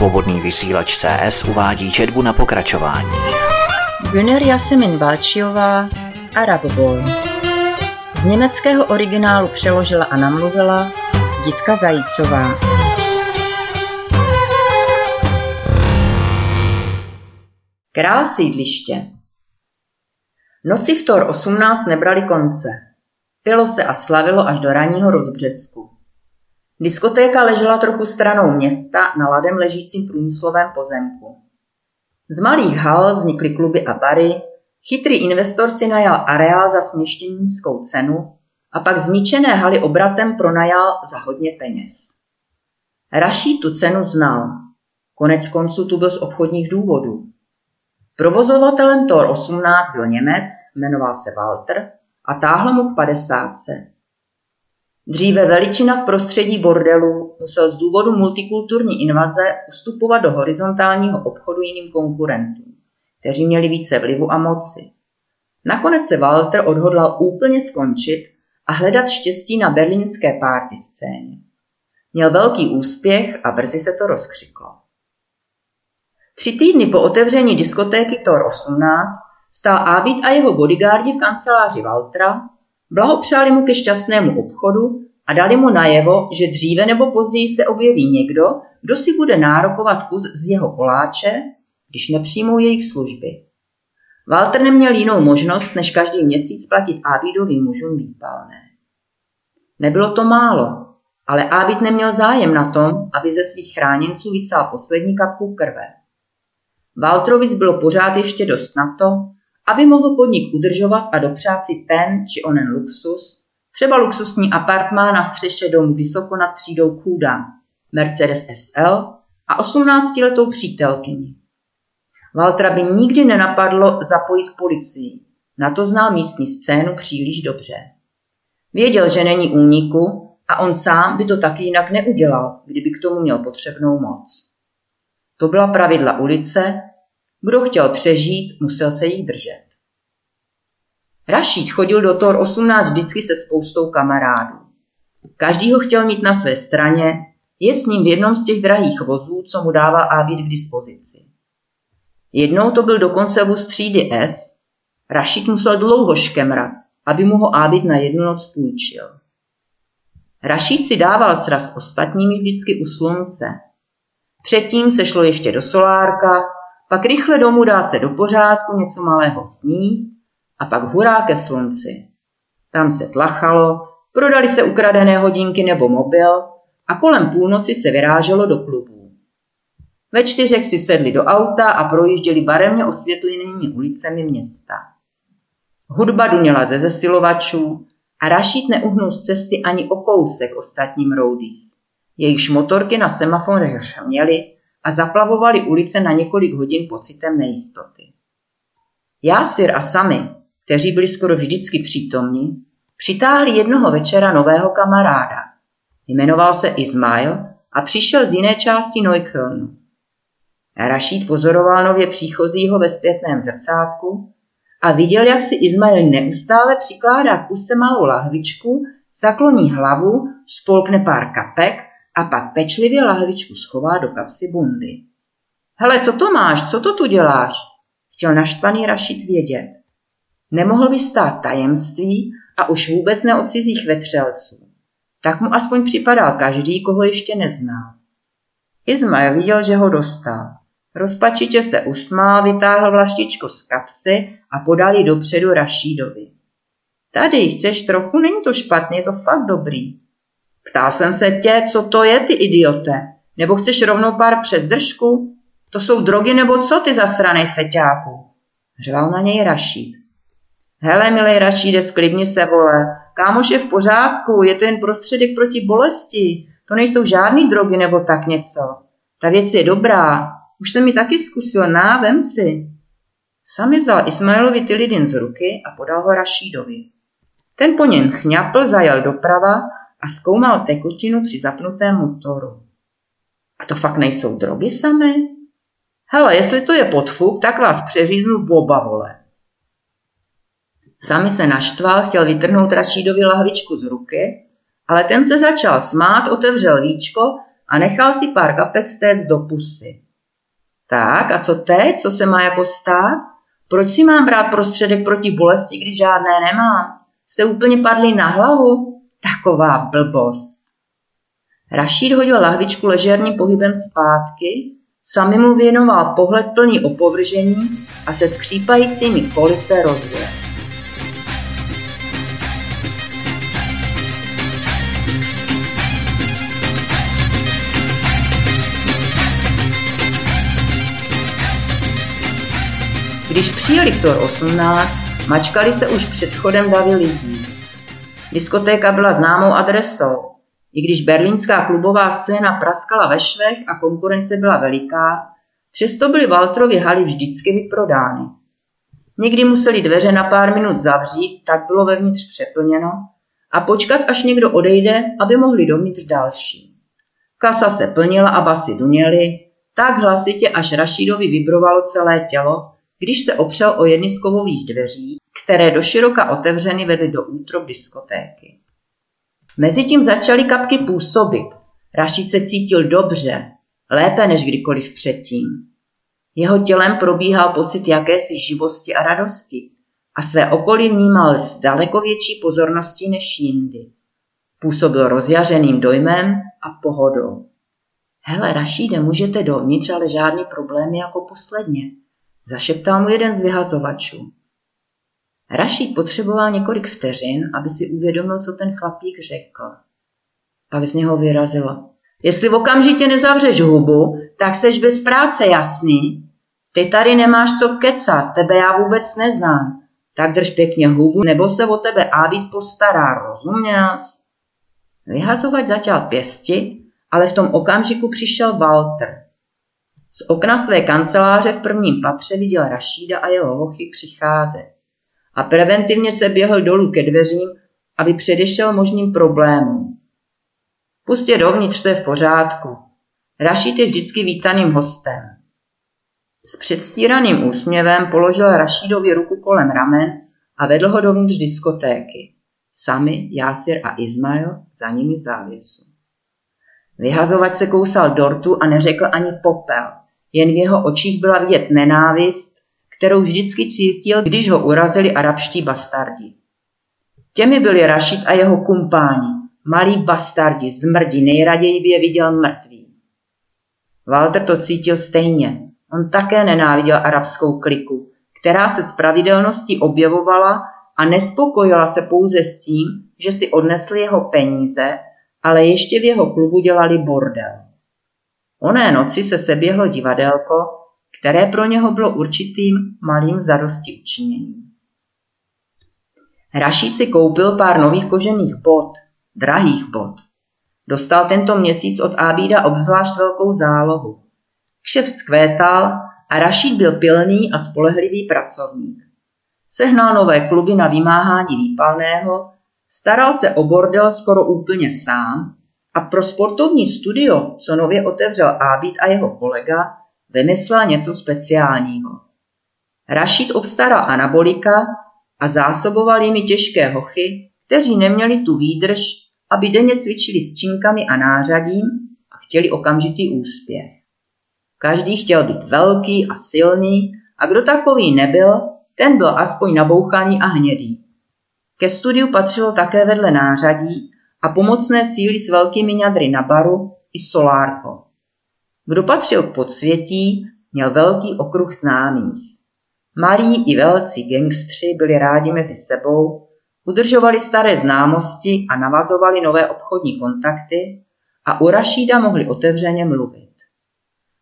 Svobodný vysílač CS uvádí četbu na pokračování. Güner Jasemin Balčiová, Arab Boy. Z německého originálu přeložila a namluvila Jitka Zajícová. Král sídliště Noci v Tor 18 nebrali konce. Pilo se a slavilo až do ranního rozbřesku. Diskotéka ležela trochu stranou města na ladem ležícím průmyslovém pozemku. Z malých hal vznikly kluby a bary, chytrý investor si najal areál za směštění nízkou cenu a pak zničené haly obratem pronajal za hodně peněz. Raší tu cenu znal. Konec konců tu byl z obchodních důvodů. Provozovatelem Tor 18 byl Němec, jmenoval se Walter a táhl mu k padesátce. Dříve veličina v prostředí bordelu musel z důvodu multikulturní invaze ustupovat do horizontálního obchodu jiným konkurentům, kteří měli více vlivu a moci. Nakonec se Walter odhodlal úplně skončit a hledat štěstí na berlínské párty scéně. Měl velký úspěch a brzy se to rozkřiklo. Tři týdny po otevření diskotéky Tor 18 stál Ávid a jeho bodyguardi v kanceláři Valtra, blahopřáli mu ke šťastnému obchodu a dali mu najevo, že dříve nebo později se objeví někdo, kdo si bude nárokovat kus z jeho koláče, když nepřijmou jejich služby. Walter neměl jinou možnost, než každý měsíc platit Ávidovým mužům výpalné. Nebylo to málo, ale Ávid neměl zájem na tom, aby ze svých chráněnců vysál poslední kapku krve. Walterovi bylo pořád ještě dost na to, aby mohl podnik udržovat a dopřát si ten či onen luxus, třeba luxusní apartmán na střeše domu vysoko nad třídou Kůda, Mercedes SL a 18-letou přítelkyni. Waltera by nikdy nenapadlo zapojit policii, na to znal místní scénu příliš dobře. Věděl, že není úniku a on sám by to taky jinak neudělal, kdyby k tomu měl potřebnou moc. To byla pravidla ulice, kdo chtěl přežít, musel se jich držet. Rašíd chodil do Tor 18 vždycky se spoustou kamarádů. Každý ho chtěl mít na své straně, je s ním v jednom z těch drahých vozů, co mu dával Ábit k dispozici. Jednou to byl dokonce vůz třídy S, Rašíd musel dlouho škemrat, aby mu ho Ábit na jednu noc půjčil. Rašíd si dával sraz ostatními vždycky u slunce, Předtím se šlo ještě do solárka, pak rychle domů dát se do pořádku, něco malého sníst a pak hurá ke slunci. Tam se tlachalo, prodali se ukradené hodinky nebo mobil a kolem půlnoci se vyráželo do klubů. Ve čtyřech si sedli do auta a projížděli barevně osvětlenými ulicemi města. Hudba duněla ze zesilovačů a Rašít neuhnul z cesty ani o kousek ostatním roadies jejichž motorky na semaforech měly a zaplavovali ulice na několik hodin pocitem nejistoty. Jásir a Sami, kteří byli skoro vždycky přítomní, přitáhli jednoho večera nového kamaráda. Jmenoval se Ismail a přišel z jiné části Neukölnu. Rašíd pozoroval nově příchozího ve zpětném zrcátku a viděl, jak si Ismail neustále přikládá k puse malou lahvičku, zakloní hlavu, spolkne pár kapek a pak pečlivě lahvičku schová do kapsy bundy. Hele, co to máš, co to tu děláš? Chtěl naštvaný Rašit vědět. Nemohl vystát tajemství a už vůbec ne od cizích vetřelců. Tak mu aspoň připadal každý, koho ještě neznal. Izmael viděl, že ho dostal. Rozpačitě se usmál, vytáhl vlaštičko z kapsy a podal ji dopředu Rašídovi. Tady, chceš trochu? Není to špatně, je to fakt dobrý. Ptal jsem se tě, co to je, ty idiote. Nebo chceš rovnou pár přes držku? To jsou drogy nebo co, ty zasranej feťáku? Řval na něj Rašíd. Hele, milej Rašíde, sklidni se, vole. Kámoš je v pořádku, je to jen prostředek proti bolesti. To nejsou žádný drogy nebo tak něco. Ta věc je dobrá. Už jsem mi taky zkusil, ná, vem si. Sami vzal Ismailovi Tilidin z ruky a podal ho Rašídovi. Ten po něm chňapl, zajel doprava a zkoumal tekutinu při zapnutém motoru. A to fakt nejsou drogy samé? Hele, jestli to je podfuk, tak vás přeříznu oba vole. Sami se naštval, chtěl vytrhnout Rašídovi lahvičku z ruky, ale ten se začal smát, otevřel víčko a nechal si pár kapek stéct do pusy. Tak a co teď, co se má jako stát? Proč si mám brát prostředek proti bolesti, když žádné nemám? Jste úplně padli na hlavu? Taková blbost. Rašíd hodil lahvičku ležérním pohybem zpátky, sami mu věnoval pohled plný opovržení a se skřípajícími koly se rozvěl. Když přijeli k Tor 18, mačkali se už před chodem davy lidí. Diskotéka byla známou adresou. I když berlínská klubová scéna praskala ve švech a konkurence byla veliká, přesto byly Walterovy haly vždycky vyprodány. Někdy museli dveře na pár minut zavřít, tak bylo vevnitř přeplněno, a počkat, až někdo odejde, aby mohli dovnitř další. Kasa se plnila a basy duněly, tak hlasitě, až Rašídovi vibrovalo celé tělo, když se opřel o jedny z kovových dveří, které do široka otevřeny vedly do útrop diskotéky. Mezitím začaly kapky působit. Rašid se cítil dobře, lépe než kdykoliv předtím. Jeho tělem probíhal pocit jakési živosti a radosti a své okolí vnímal s daleko větší pozorností než jindy. Působil rozjařeným dojmem a pohodou. Hele, Rašíde, můžete dovnitř, ale žádný problém jako posledně, zašeptal mu jeden z vyhazovačů. Rašíd potřeboval několik vteřin, aby si uvědomil, co ten chlapík řekl. Pak z něho vyrazilo. Jestli v okamžitě nezavřeš hubu, tak seš bez práce, jasný? Ty tady nemáš co kecat, tebe já vůbec neznám. Tak drž pěkně hubu, nebo se o tebe Ábit postará, rozuměl Vyhazovač začal pěstit, ale v tom okamžiku přišel Walter. Z okna své kanceláře v prvním patře viděl Rašída a jeho hochy přicházet a preventivně se běhl dolů ke dveřím, aby předešel možným problémům. Pustě dovnitř, to je v pořádku. Rašid je vždycky vítaným hostem. S předstíraným úsměvem položil Rašídovi ruku kolem ramen a vedl ho dovnitř diskotéky. Sami, Jásir a Izmail za nimi v závěsu. Vyhazovač se kousal dortu a neřekl ani popel. Jen v jeho očích byla vidět nenávist kterou vždycky cítil, když ho urazili arabští bastardi. Těmi byli Rašid a jeho kumpáni, malí bastardi, zmrdi, nejraději by je viděl mrtvý. Walter to cítil stejně. On také nenáviděl arabskou kliku, která se z pravidelností objevovala a nespokojila se pouze s tím, že si odnesli jeho peníze, ale ještě v jeho klubu dělali bordel. Oné noci se seběhlo divadelko, které pro něho bylo určitým malým zadosti učiněním. Rašíd si koupil pár nových kožených bot, drahých bot. Dostal tento měsíc od Ábída obzvlášť velkou zálohu. Kšev zkvétal a Rašíd byl pilný a spolehlivý pracovník. Sehnal nové kluby na vymáhání výpalného, staral se o bordel skoro úplně sám a pro sportovní studio, co nově otevřel Ábid a jeho kolega, vymyslel něco speciálního. Rašid obstaral anabolika a zásoboval jimi těžké hochy, kteří neměli tu výdrž, aby denně cvičili s činkami a nářadím a chtěli okamžitý úspěch. Každý chtěl být velký a silný a kdo takový nebyl, ten byl aspoň nabouchaný a hnědý. Ke studiu patřilo také vedle nářadí a pomocné síly s velkými ňadry na baru i solárko. Kdo patřil k podsvětí, měl velký okruh známých. Malí i velcí gangstři byli rádi mezi sebou, udržovali staré známosti a navazovali nové obchodní kontakty a u Rašída mohli otevřeně mluvit.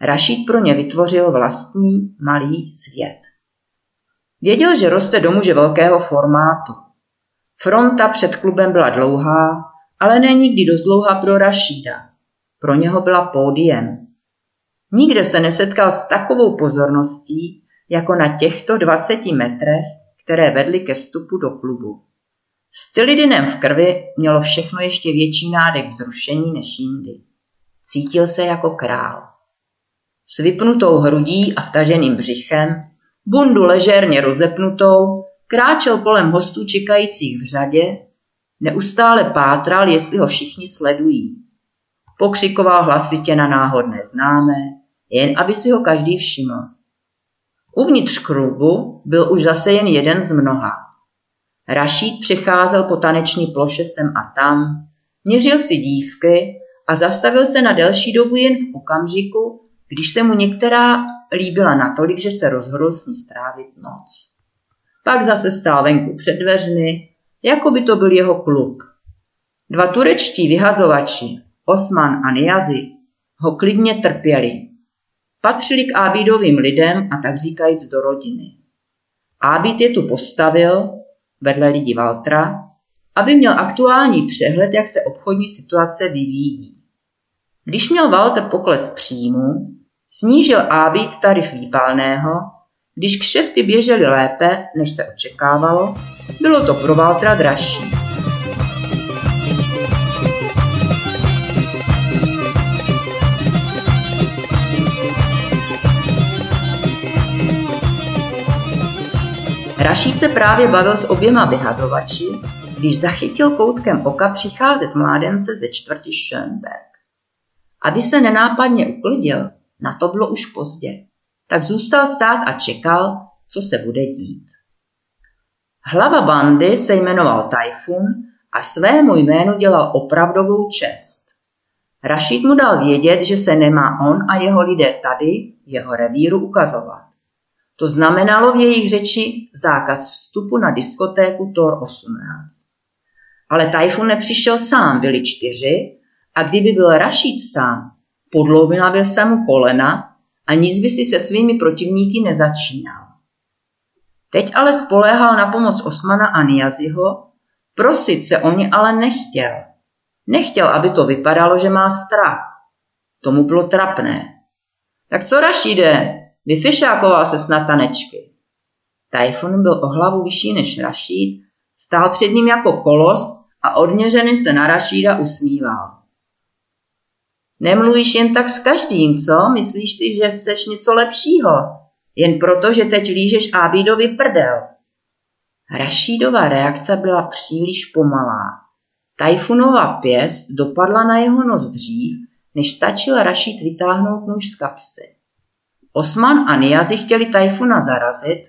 Rašíd pro ně vytvořil vlastní malý svět. Věděl, že roste do muže velkého formátu. Fronta před klubem byla dlouhá, ale ne nikdy dost dlouhá pro Rašída. Pro něho byla pódiem. Nikde se nesetkal s takovou pozorností, jako na těchto 20 metrech, které vedly ke vstupu do klubu. S Tylidinem v krvi mělo všechno ještě větší nádech vzrušení než jindy. Cítil se jako král. S vypnutou hrudí a vtaženým břichem, bundu ležérně rozepnutou, kráčel kolem hostů čekajících v řadě, neustále pátral, jestli ho všichni sledují. pokřikoval hlasitě na náhodné známé, jen aby si ho každý všiml. Uvnitř klubu byl už zase jen jeden z mnoha. Rašít přecházel po taneční ploše sem a tam, měřil si dívky a zastavil se na delší dobu jen v okamžiku, když se mu některá líbila natolik, že se rozhodl s ní strávit noc. Pak zase stál venku před dveřmi, jako by to byl jeho klub. Dva turečtí vyhazovači, Osman a Niazi, ho klidně trpěli. Patřili k Ábídovým lidem a tak říkajíc do rodiny. Ábíd je tu postavil, vedle lidí Valtra, aby měl aktuální přehled, jak se obchodní situace vyvíjí. Když měl Walter pokles příjmu, snížil Ábíd tarif výpalného, když kšefty běžely lépe, než se očekávalo, bylo to pro Waltra dražší. Rašíd se právě bavil s oběma vyhazovači, když zachytil koutkem oka přicházet mládence ze čtvrti Schönberg. Aby se nenápadně uklidil, na to bylo už pozdě, tak zůstal stát a čekal, co se bude dít. Hlava bandy se jmenoval Tajfun a svému jménu dělal opravdovou čest. Rašid mu dal vědět, že se nemá on a jeho lidé tady, jeho revíru, ukazovat. To znamenalo v jejich řeči zákaz vstupu na diskotéku Tor 18. Ale Tajfun nepřišel sám, byli čtyři a kdyby byl Rašid sám, podloubila by se mu kolena a nic by si se svými protivníky nezačínal. Teď ale spoléhal na pomoc Osmana a Niaziho, prosit se o ně ale nechtěl. Nechtěl, aby to vypadalo, že má strach. Tomu bylo trapné. Tak co Rašide, vyfišákoval se na tanečky. Tajfun byl o hlavu vyšší než Rašíd, stál před ním jako kolos a odměřený se na Rašída usmíval. Nemluvíš jen tak s každým, co? Myslíš si, že seš něco lepšího? Jen proto, že teď lížeš Ábídovi prdel. Rašídova reakce byla příliš pomalá. Tajfunova pěst dopadla na jeho nos dřív, než stačil Rašíd vytáhnout nůž z kapsy. Osman a Niazi chtěli Tajfuna zarazit,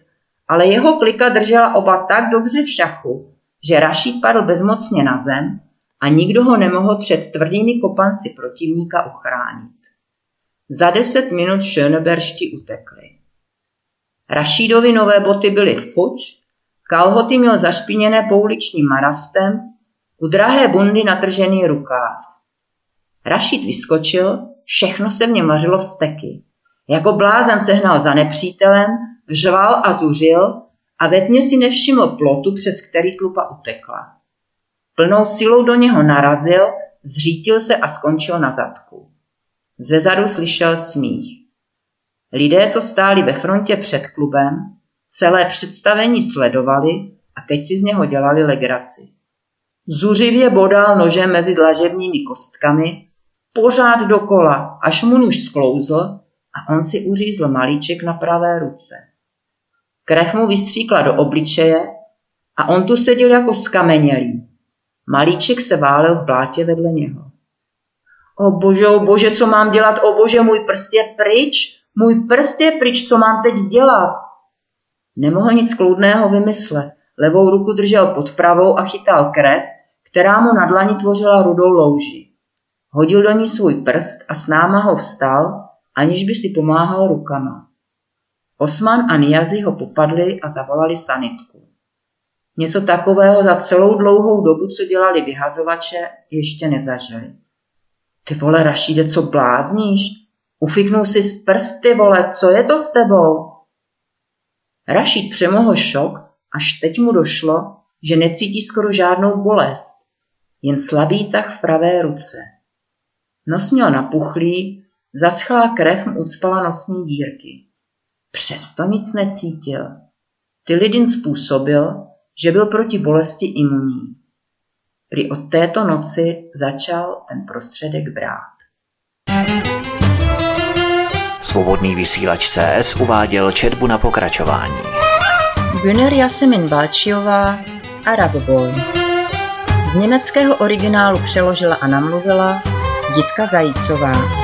ale jeho klika držela oba tak dobře v šachu, že Rašíd padl bezmocně na zem a nikdo ho nemohl před tvrdými kopanci protivníka uchránit. Za deset minut Schöneberšti utekli. Rašídovi nové boty byly fuč, kalhoty měl zašpiněné pouličním marastem, u drahé bundy natržený rukáv. Rašid vyskočil, všechno se v něm vařilo v steky. Jako blázen se hnal za nepřítelem, řval a zuřil a ve tmě si nevšiml plotu, přes který tlupa utekla. Plnou silou do něho narazil, zřítil se a skončil na zadku. Zezadu slyšel smích. Lidé, co stáli ve frontě před klubem, celé představení sledovali a teď si z něho dělali legraci. Zuřivě bodal nožem mezi dlažebními kostkami, pořád dokola, až mu nůž sklouzl a on si uřízl malíček na pravé ruce. Krev mu vystříkla do obličeje a on tu seděl jako skamenělý. Malíček se válel v blátě vedle něho. O bože, o bože, co mám dělat? O bože, můj prst je pryč, můj prst je pryč, co mám teď dělat? Nemohl nic kloudného vymyslet. Levou ruku držel pod pravou a chytal krev, která mu na dlani tvořila rudou louži. Hodil do ní svůj prst a s náma ho vstal, aniž by si pomáhal rukama. Osman a Niazi ho popadli a zavolali sanitku. Něco takového za celou dlouhou dobu, co dělali vyhazovače, ještě nezažili. Ty vole, Rašíde, co blázníš? Ufiknul si z prsty, vole, co je to s tebou? Rašíd přemohl šok, až teď mu došlo, že necítí skoro žádnou bolest, jen slabý tah v pravé ruce. Nos měl napuchlý, zaschlá krev mu ucpala nosní dírky. Přesto nic necítil. Tylidin způsobil, že byl proti bolesti imunní. Prý od této noci začal ten prostředek brát. Svobodný vysílač CS uváděl četbu na pokračování. Güner Jasemin Balčiová, Arab Boy. Z německého originálu přeložila a namluvila Jitka Zajícová